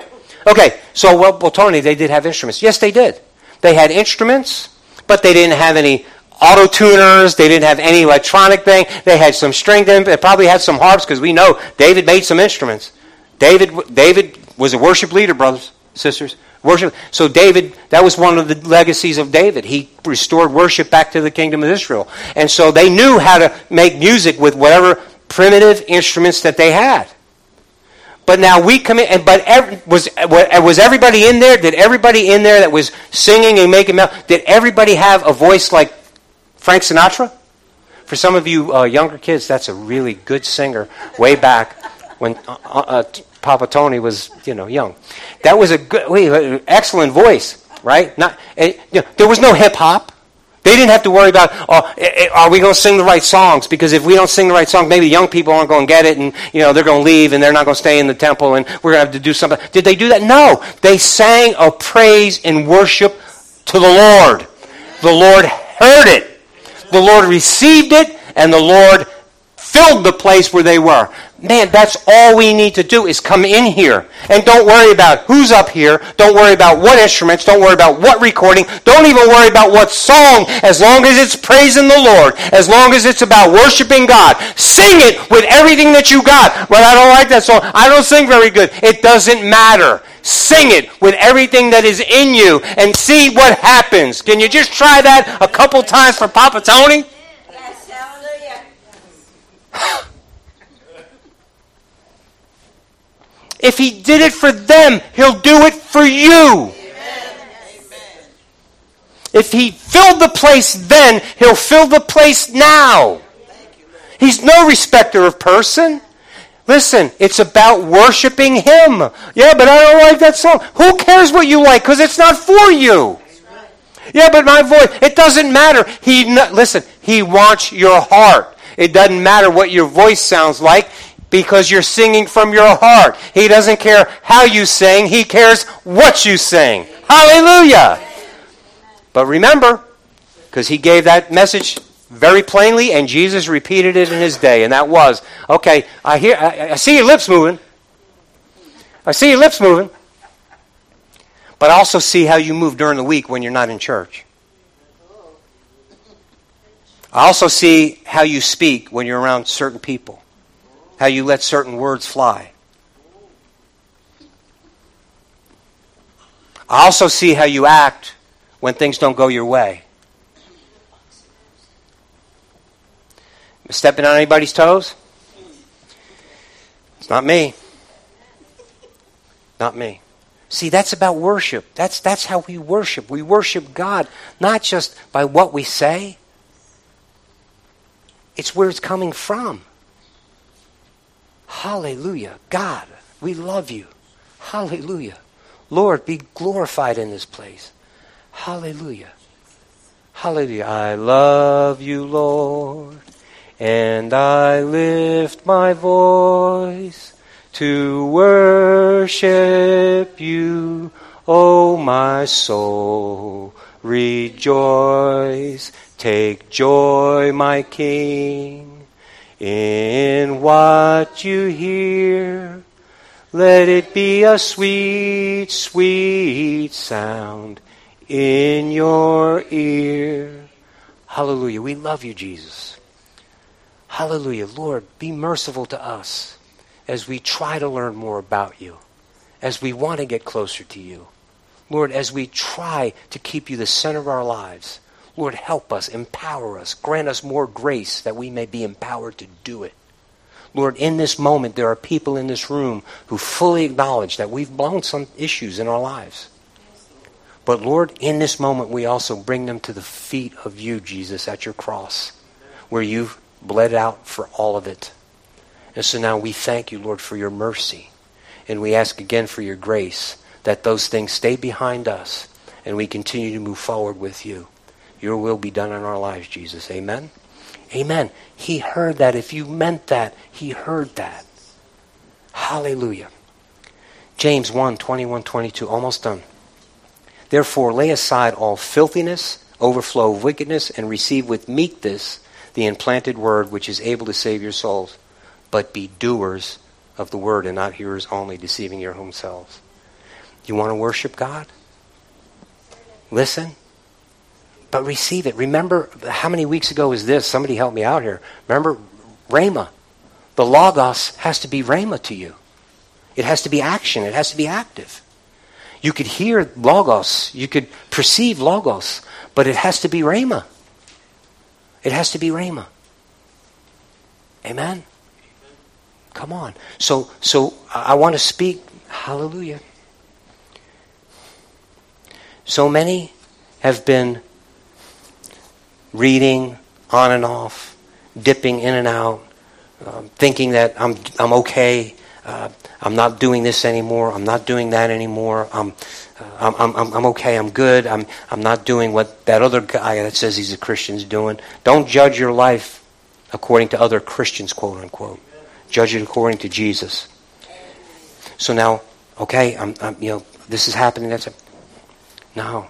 Speaker 1: Okay, so, well, well, Tony, they did have instruments. Yes, they did. They had instruments, but they didn't have any auto tuners. They didn't have any electronic thing. They had some string. They probably had some harps because we know David made some instruments. David, David was a worship leader, brothers, sisters. Worship. So David, that was one of the legacies of David. He restored worship back to the kingdom of Israel. And so they knew how to make music with whatever primitive instruments that they had. But now we come in, and but every, was was everybody in there? Did everybody in there that was singing and making melody? Did everybody have a voice like Frank Sinatra? For some of you uh, younger kids, that's a really good singer. Way back when uh, uh, Papa Tony was, you know, young. That was a good, excellent voice, right? Not, it, you know, there was no hip hop. They didn't have to worry about, oh, eh, eh, are we going to sing the right songs? Because if we don't sing the right songs, maybe the young people aren't going to get it, and you know they're going to leave, and they're not going to stay in the temple, and we're going to have to do something. Did they do that? No. They sang a praise and worship to the Lord. The Lord heard it. The Lord received it, and the Lord filled the place where they were. Man, that's all we need to do is come in here. And don't worry about who's up here. Don't worry about what instruments. Don't worry about what recording. Don't even worry about what song. As long as it's praising the Lord. As long as it's about worshiping God. Sing it with everything that you got. Well, I don't like that song. I don't sing very good. It doesn't matter. Sing it with everything that is in you and see what happens. Can you just try that a couple times for Papa Tony? Yes, hallelujah. If he did it for them, he'll do it for you. Amen. If he filled the place then, he'll fill the place now. He's no respecter of person. Listen, it's about worshiping him. Yeah, but I don't like that song. Who cares what you like? Because it's not for you. Yeah, but my voice, it doesn't matter. He listen, he wants your heart. It doesn't matter what your voice sounds like because you're singing from your heart. He doesn't care how you sing, He cares what you sing. Hallelujah! But remember, because He gave that message very plainly, and Jesus repeated it in His day, and that was okay, I, hear, I, I see your lips moving. I see your lips moving. But I also see how you move during the week when you're not in church. I also see how you speak when you're around certain people how you let certain words fly. I also see how you act when things don't go your way. Stepping on anybody's toes? It's not me. Not me. See, that's about worship. That's, that's how we worship. We worship God, not just by what we say, it's where it's coming from. Hallelujah. God, we love you. Hallelujah. Lord, be glorified in this place. Hallelujah. Hallelujah. I love you, Lord, and I lift my voice to worship you, O my soul. Rejoice, take joy, my King in what you hear. Let it be a sweet, sweet sound in your ear. Hallelujah. We love you, Jesus. Hallelujah. Lord, be merciful to us as we try to learn more about you, as we want to get closer to you. Lord, as we try to keep you the center of our lives, Lord, help us, empower us, grant us more grace that we may be empowered to do it. Lord, in this moment, there are people in this room who fully acknowledge that we've blown some issues in our lives. But Lord, in this moment, we also bring them to the feet of you, Jesus, at your cross, where you've bled out for all of it. And so now we thank you, Lord, for your mercy. And we ask again for your grace that those things stay behind us and we continue to move forward with you. Your will be done in our lives, Jesus. Amen. Amen. He heard that. If you meant that, he heard that. Hallelujah. James 1 21 22. Almost done. Therefore, lay aside all filthiness, overflow of wickedness, and receive with meekness the implanted word which is able to save your souls. But be doers of the word and not hearers only, deceiving your own selves. You want to worship God? Listen but receive it. Remember, how many weeks ago was this? Somebody help me out here. Remember, Rhema. The Logos has to be Rhema to you. It has to be action. It has to be active. You could hear Logos. You could perceive Logos. But it has to be Rhema. It has to be Rhema. Amen? Come on. So, so uh, I want to speak. Hallelujah. So many have been reading on and off, dipping in and out, um, thinking that I'm, I'm okay. Uh, I'm not doing this anymore. I'm not doing that anymore. I'm, uh, I'm, I'm, I'm okay. I'm good. I'm, I'm not doing what that other guy that says he's a Christian is doing. Don't judge your life according to other Christians, quote unquote. Judge it according to Jesus. So now, okay, I'm, I'm you know, this is happening. That's it. No.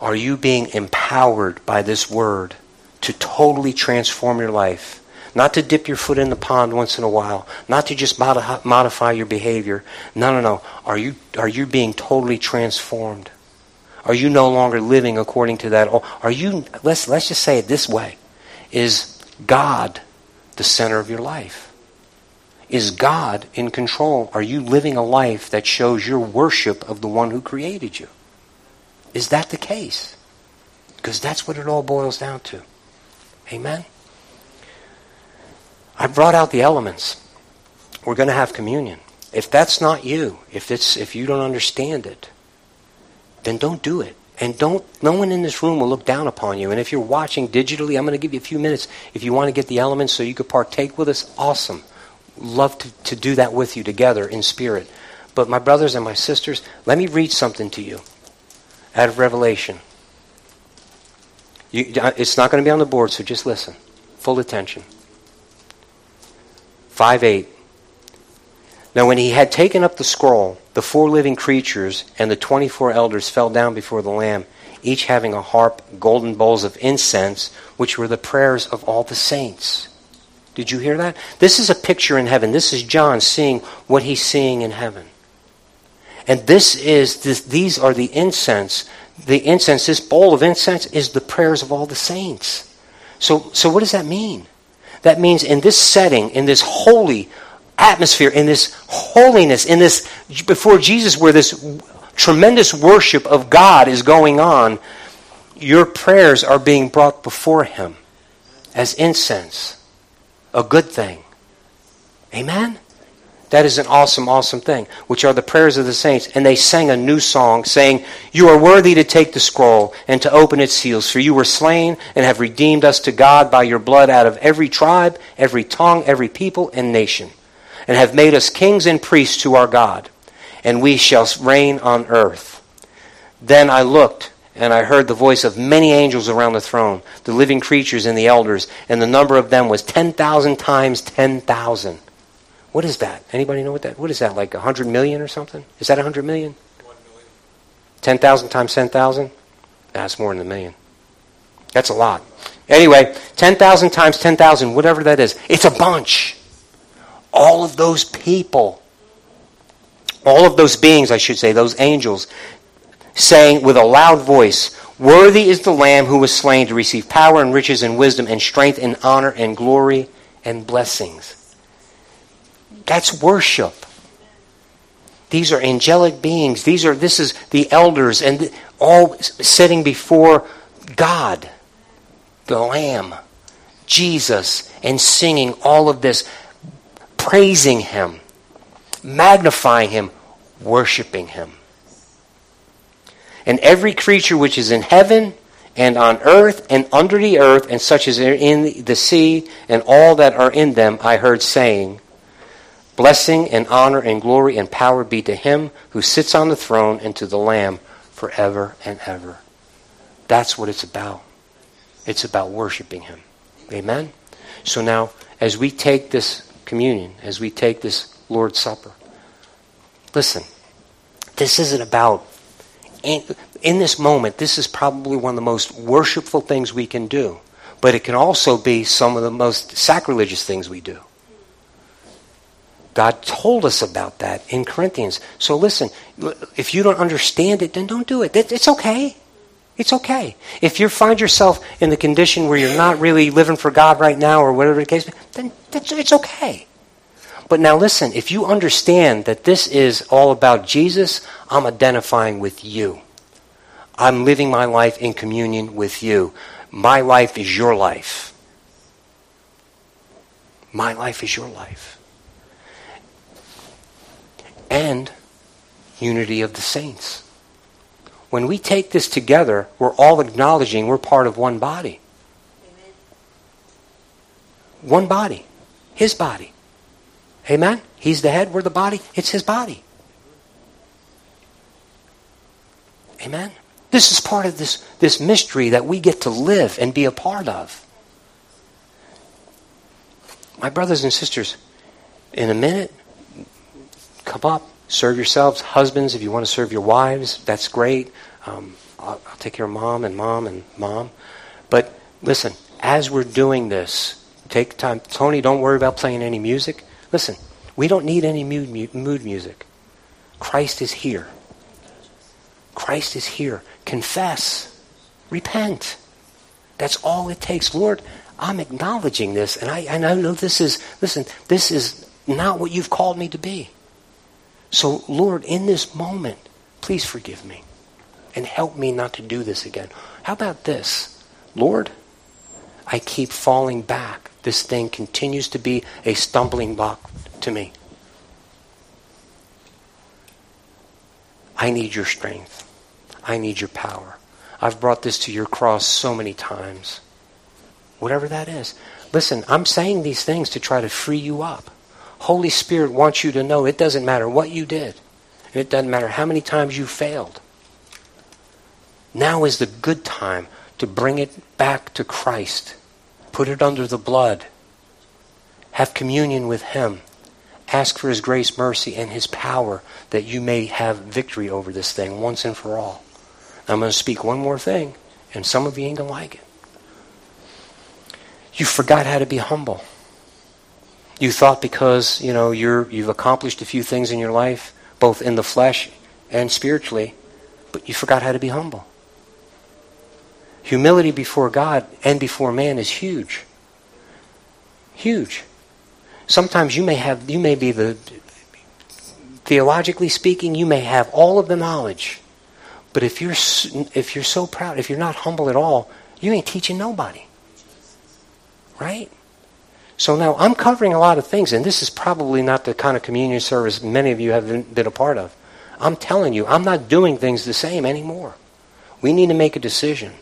Speaker 1: Are you being empowered by this word to totally transform your life? Not to dip your foot in the pond once in a while. Not to just modify your behavior. No, no, no. Are you, are you being totally transformed? Are you no longer living according to that? Are you, let's, let's just say it this way. Is God the center of your life? Is God in control? Are you living a life that shows your worship of the one who created you? Is that the case? Because that's what it all boils down to. Amen? I brought out the elements. We're going to have communion. If that's not you, if it's if you don't understand it, then don't do it. And don't no one in this room will look down upon you. And if you're watching digitally, I'm going to give you a few minutes. If you want to get the elements so you could partake with us, awesome. Love to, to do that with you together in spirit. But my brothers and my sisters, let me read something to you out of Revelation. You, uh, it's not going to be on the board, so just listen. Full attention. 5 8. Now, when he had taken up the scroll, the four living creatures and the 24 elders fell down before the Lamb, each having a harp, golden bowls of incense, which were the prayers of all the saints. Did you hear that? This is a picture in heaven. This is John seeing what he's seeing in heaven. And this is this, these are the incense. The incense, this bowl of incense, is the prayers of all the saints. So, so what does that mean? That means in this setting, in this holy atmosphere, in this holiness, in this before Jesus, where this tremendous worship of God is going on, your prayers are being brought before Him as incense, a good thing. Amen? That is an awesome, awesome thing, which are the prayers of the saints. And they sang a new song, saying, You are worthy to take the scroll and to open its seals, for you were slain and have redeemed us to God by your blood out of every tribe, every tongue, every people, and nation, and have made us kings and priests to our God, and we shall reign on earth. Then I looked, and I heard the voice of many angels around the throne, the living creatures and the elders, and the number of them was 10,000 times 10,000 what is that? Anybody know what that? What is that? Like a hundred million or something? Is that a hundred million? Ten thousand times ten thousand? That's more than a million. That's a lot. Anyway, ten thousand times ten thousand, whatever that is, it's a bunch. All of those people all of those beings, I should say, those angels, saying with a loud voice, Worthy is the Lamb who was slain to receive power and riches and wisdom and strength and honor and glory and blessings. That's worship. These are angelic beings. These are this is the elders and all sitting before God, the Lamb, Jesus, and singing all of this, praising Him, magnifying Him, worshiping Him. And every creature which is in heaven and on earth and under the earth and such as are in the sea and all that are in them, I heard saying, Blessing and honor and glory and power be to him who sits on the throne and to the Lamb forever and ever. That's what it's about. It's about worshiping him. Amen? So now, as we take this communion, as we take this Lord's Supper, listen, this isn't about, in, in this moment, this is probably one of the most worshipful things we can do. But it can also be some of the most sacrilegious things we do. God told us about that in Corinthians. So listen, if you don't understand it, then don't do it. It's okay. It's okay. If you find yourself in the condition where you're not really living for God right now or whatever the case, then it's okay. But now listen, if you understand that this is all about Jesus, I'm identifying with you. I'm living my life in communion with you. My life is your life. My life is your life and unity of the saints. When we take this together, we're all acknowledging we're part of one body. Amen. One body. His body. Amen? He's the head, we're the body. It's his body. Amen? This is part of this, this mystery that we get to live and be a part of. My brothers and sisters, in a minute, come up, serve yourselves. Husbands, if you want to serve your wives, that's great. Um, I'll, I'll take care of mom and mom and mom. But listen, as we're doing this, take time. Tony, don't worry about playing any music. Listen, we don't need any mood, mood music. Christ is here. Christ is here. Confess. Repent. That's all it takes. Lord, I'm acknowledging this, and I, and I know this is, listen, this is not what you've called me to be. So, Lord, in this moment, please forgive me and help me not to do this again. How about this? Lord, I keep falling back. This thing continues to be a stumbling block to me. I need your strength. I need your power. I've brought this to your cross so many times. Whatever that is. Listen, I'm saying these things to try to free you up. Holy Spirit wants you to know it doesn't matter what you did. And it doesn't matter how many times you failed. Now is the good time to bring it back to Christ. Put it under the blood. Have communion with Him. Ask for His grace, mercy, and His power that you may have victory over this thing once and for all. I'm going to speak one more thing, and some of you ain't going to like it. You forgot how to be humble. You thought because, you know, you're, you've accomplished a few things in your life, both in the flesh and spiritually, but you forgot how to be humble. Humility before God and before man is huge. Huge. Sometimes you may have, you may be the, theologically speaking, you may have all of the knowledge. But if you're, if you're so proud, if you're not humble at all, you ain't teaching nobody. Right? So now I'm covering a lot of things, and this is probably not the kind of communion service many of you have been a part of. I'm telling you, I'm not doing things the same anymore. We need to make a decision.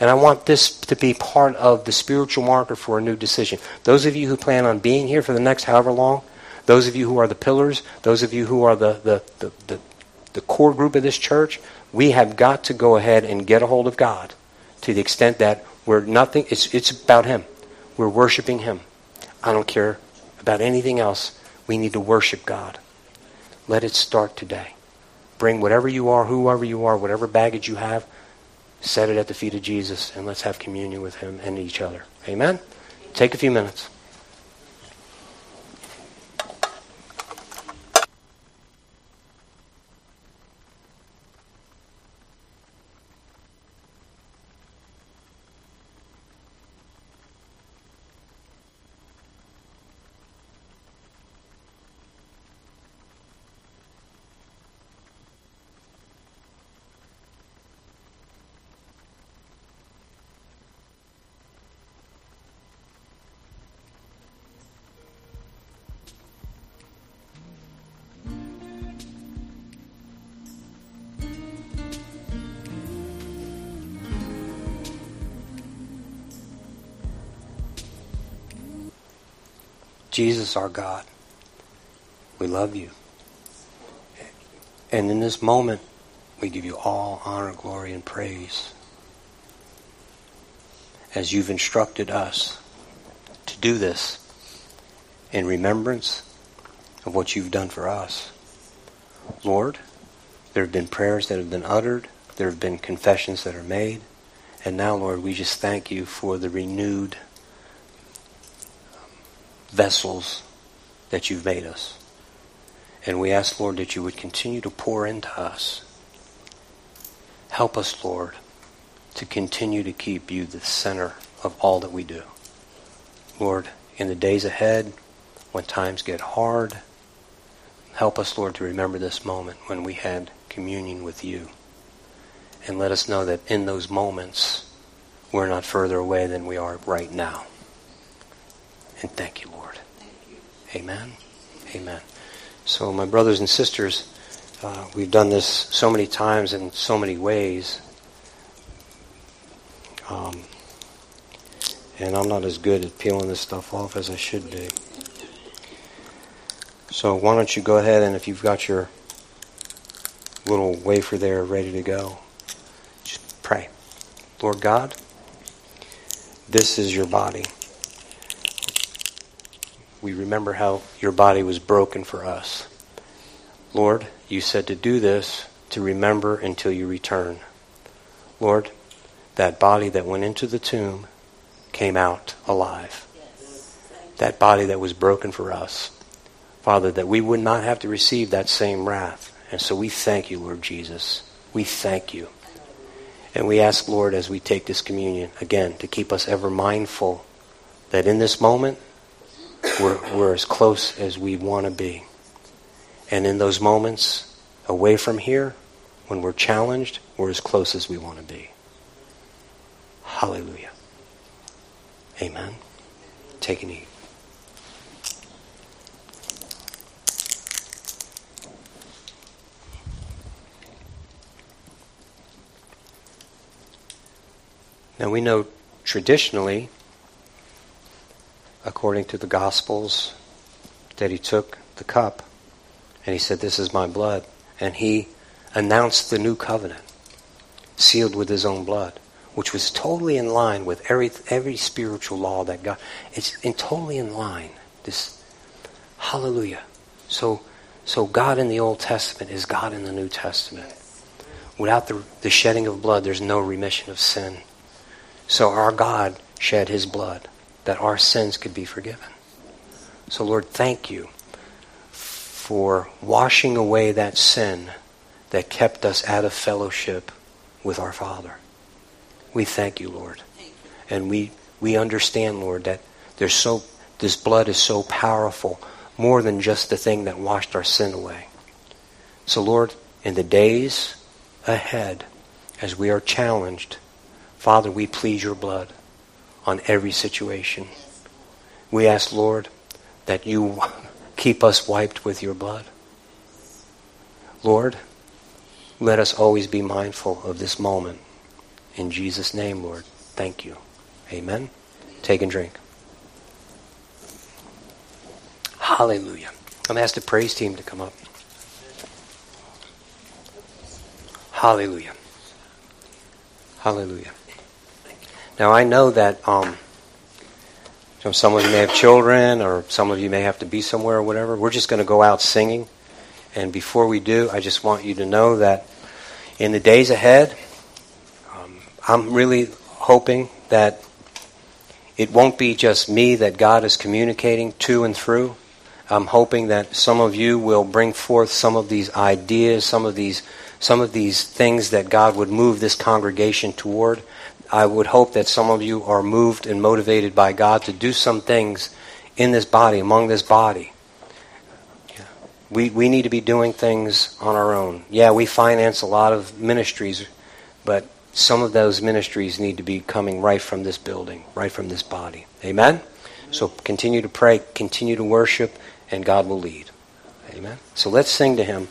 Speaker 1: And I want this to be part of the spiritual marker for a new decision. Those of you who plan on being here for the next however long, those of you who are the pillars, those of you who are the, the, the, the, the core group of this church, we have got to go ahead and get a hold of God to the extent that we're nothing, it's, it's about Him. We're worshiping Him. I don't care about anything else. We need to worship God. Let it start today. Bring whatever you are, whoever you are, whatever baggage you have, set it at the feet of Jesus, and let's have communion with Him and each other. Amen? Take a few minutes. Jesus, our God, we love you. And in this moment, we give you all honor, glory, and praise. As you've instructed us to do this in remembrance of what you've done for us. Lord, there have been prayers that have been uttered. There have been confessions that are made. And now, Lord, we just thank you for the renewed vessels that you've made us. And we ask, Lord, that you would continue to pour into us. Help us, Lord, to continue to keep you the center of all that we do. Lord, in the days ahead, when times get hard, help us, Lord, to remember this moment when we had communion with you. And let us know that in those moments, we're not further away than we are right now. And thank you, Lord. Amen. Amen. So, my brothers and sisters, uh, we've done this so many times in so many ways. Um, and I'm not as good at peeling this stuff off as I should be. So why don't you go ahead and if you've got your little wafer there ready to go, just pray. Lord God, this is your body. We remember how your body was broken for us. Lord, you said to do this to remember until you return. Lord, that body that went into the tomb came out alive. That body that was broken for us. Father, that we would not have to receive that same wrath. And so we thank you, Lord Jesus. We thank you. And we ask, Lord, as we take this communion, again, to keep us ever mindful that in this moment, we're, we're as close as we want to be. And in those moments, away from here, when we're challenged, we're as close as we want to be. Hallelujah. Amen. Take an eat. Now we know traditionally, according to the Gospels, that he took the cup and he said, This is my blood. And he announced the new covenant, sealed with his own blood which was totally in line with every every spiritual law that God. It's in totally in line. This, hallelujah. So, so God in the Old Testament is God in the New Testament. Without the, the shedding of blood, there's no remission of sin. So our God shed His blood that our sins could be forgiven. So Lord, thank you for washing away that sin that kept us out of fellowship with our Father. We thank you, Lord. And we, we understand, Lord, that there's so this blood is so powerful, more than just the thing that washed our sin away. So, Lord, in the days ahead, as we are challenged, Father, we plead your blood on every situation. We ask, Lord, that you keep us wiped with your blood. Lord, let us always be mindful of this moment in Jesus' name, Lord, thank you. Amen. Take and drink. Hallelujah. I'm going to ask the praise team to come up. Hallelujah. Hallelujah. Now I know that um, some of you may have children, or some of you may have to be somewhere, or whatever. We're just going to go out singing, and before we do, I just want you to know that in the days ahead, I'm really hoping that it won't be just me that God is communicating to and through. I'm hoping that some of you will bring forth some of these ideas, some of these some of these things that God would move this congregation toward. I would hope that some of you are moved and motivated by God to do some things in this body, among this body. We, we need to be doing things on our own. Yeah, we finance a lot of ministries, but some of those ministries need to be coming right from this building, right from this body. Amen? So continue to pray, continue to worship, and God will lead. Amen? So let's sing to Him.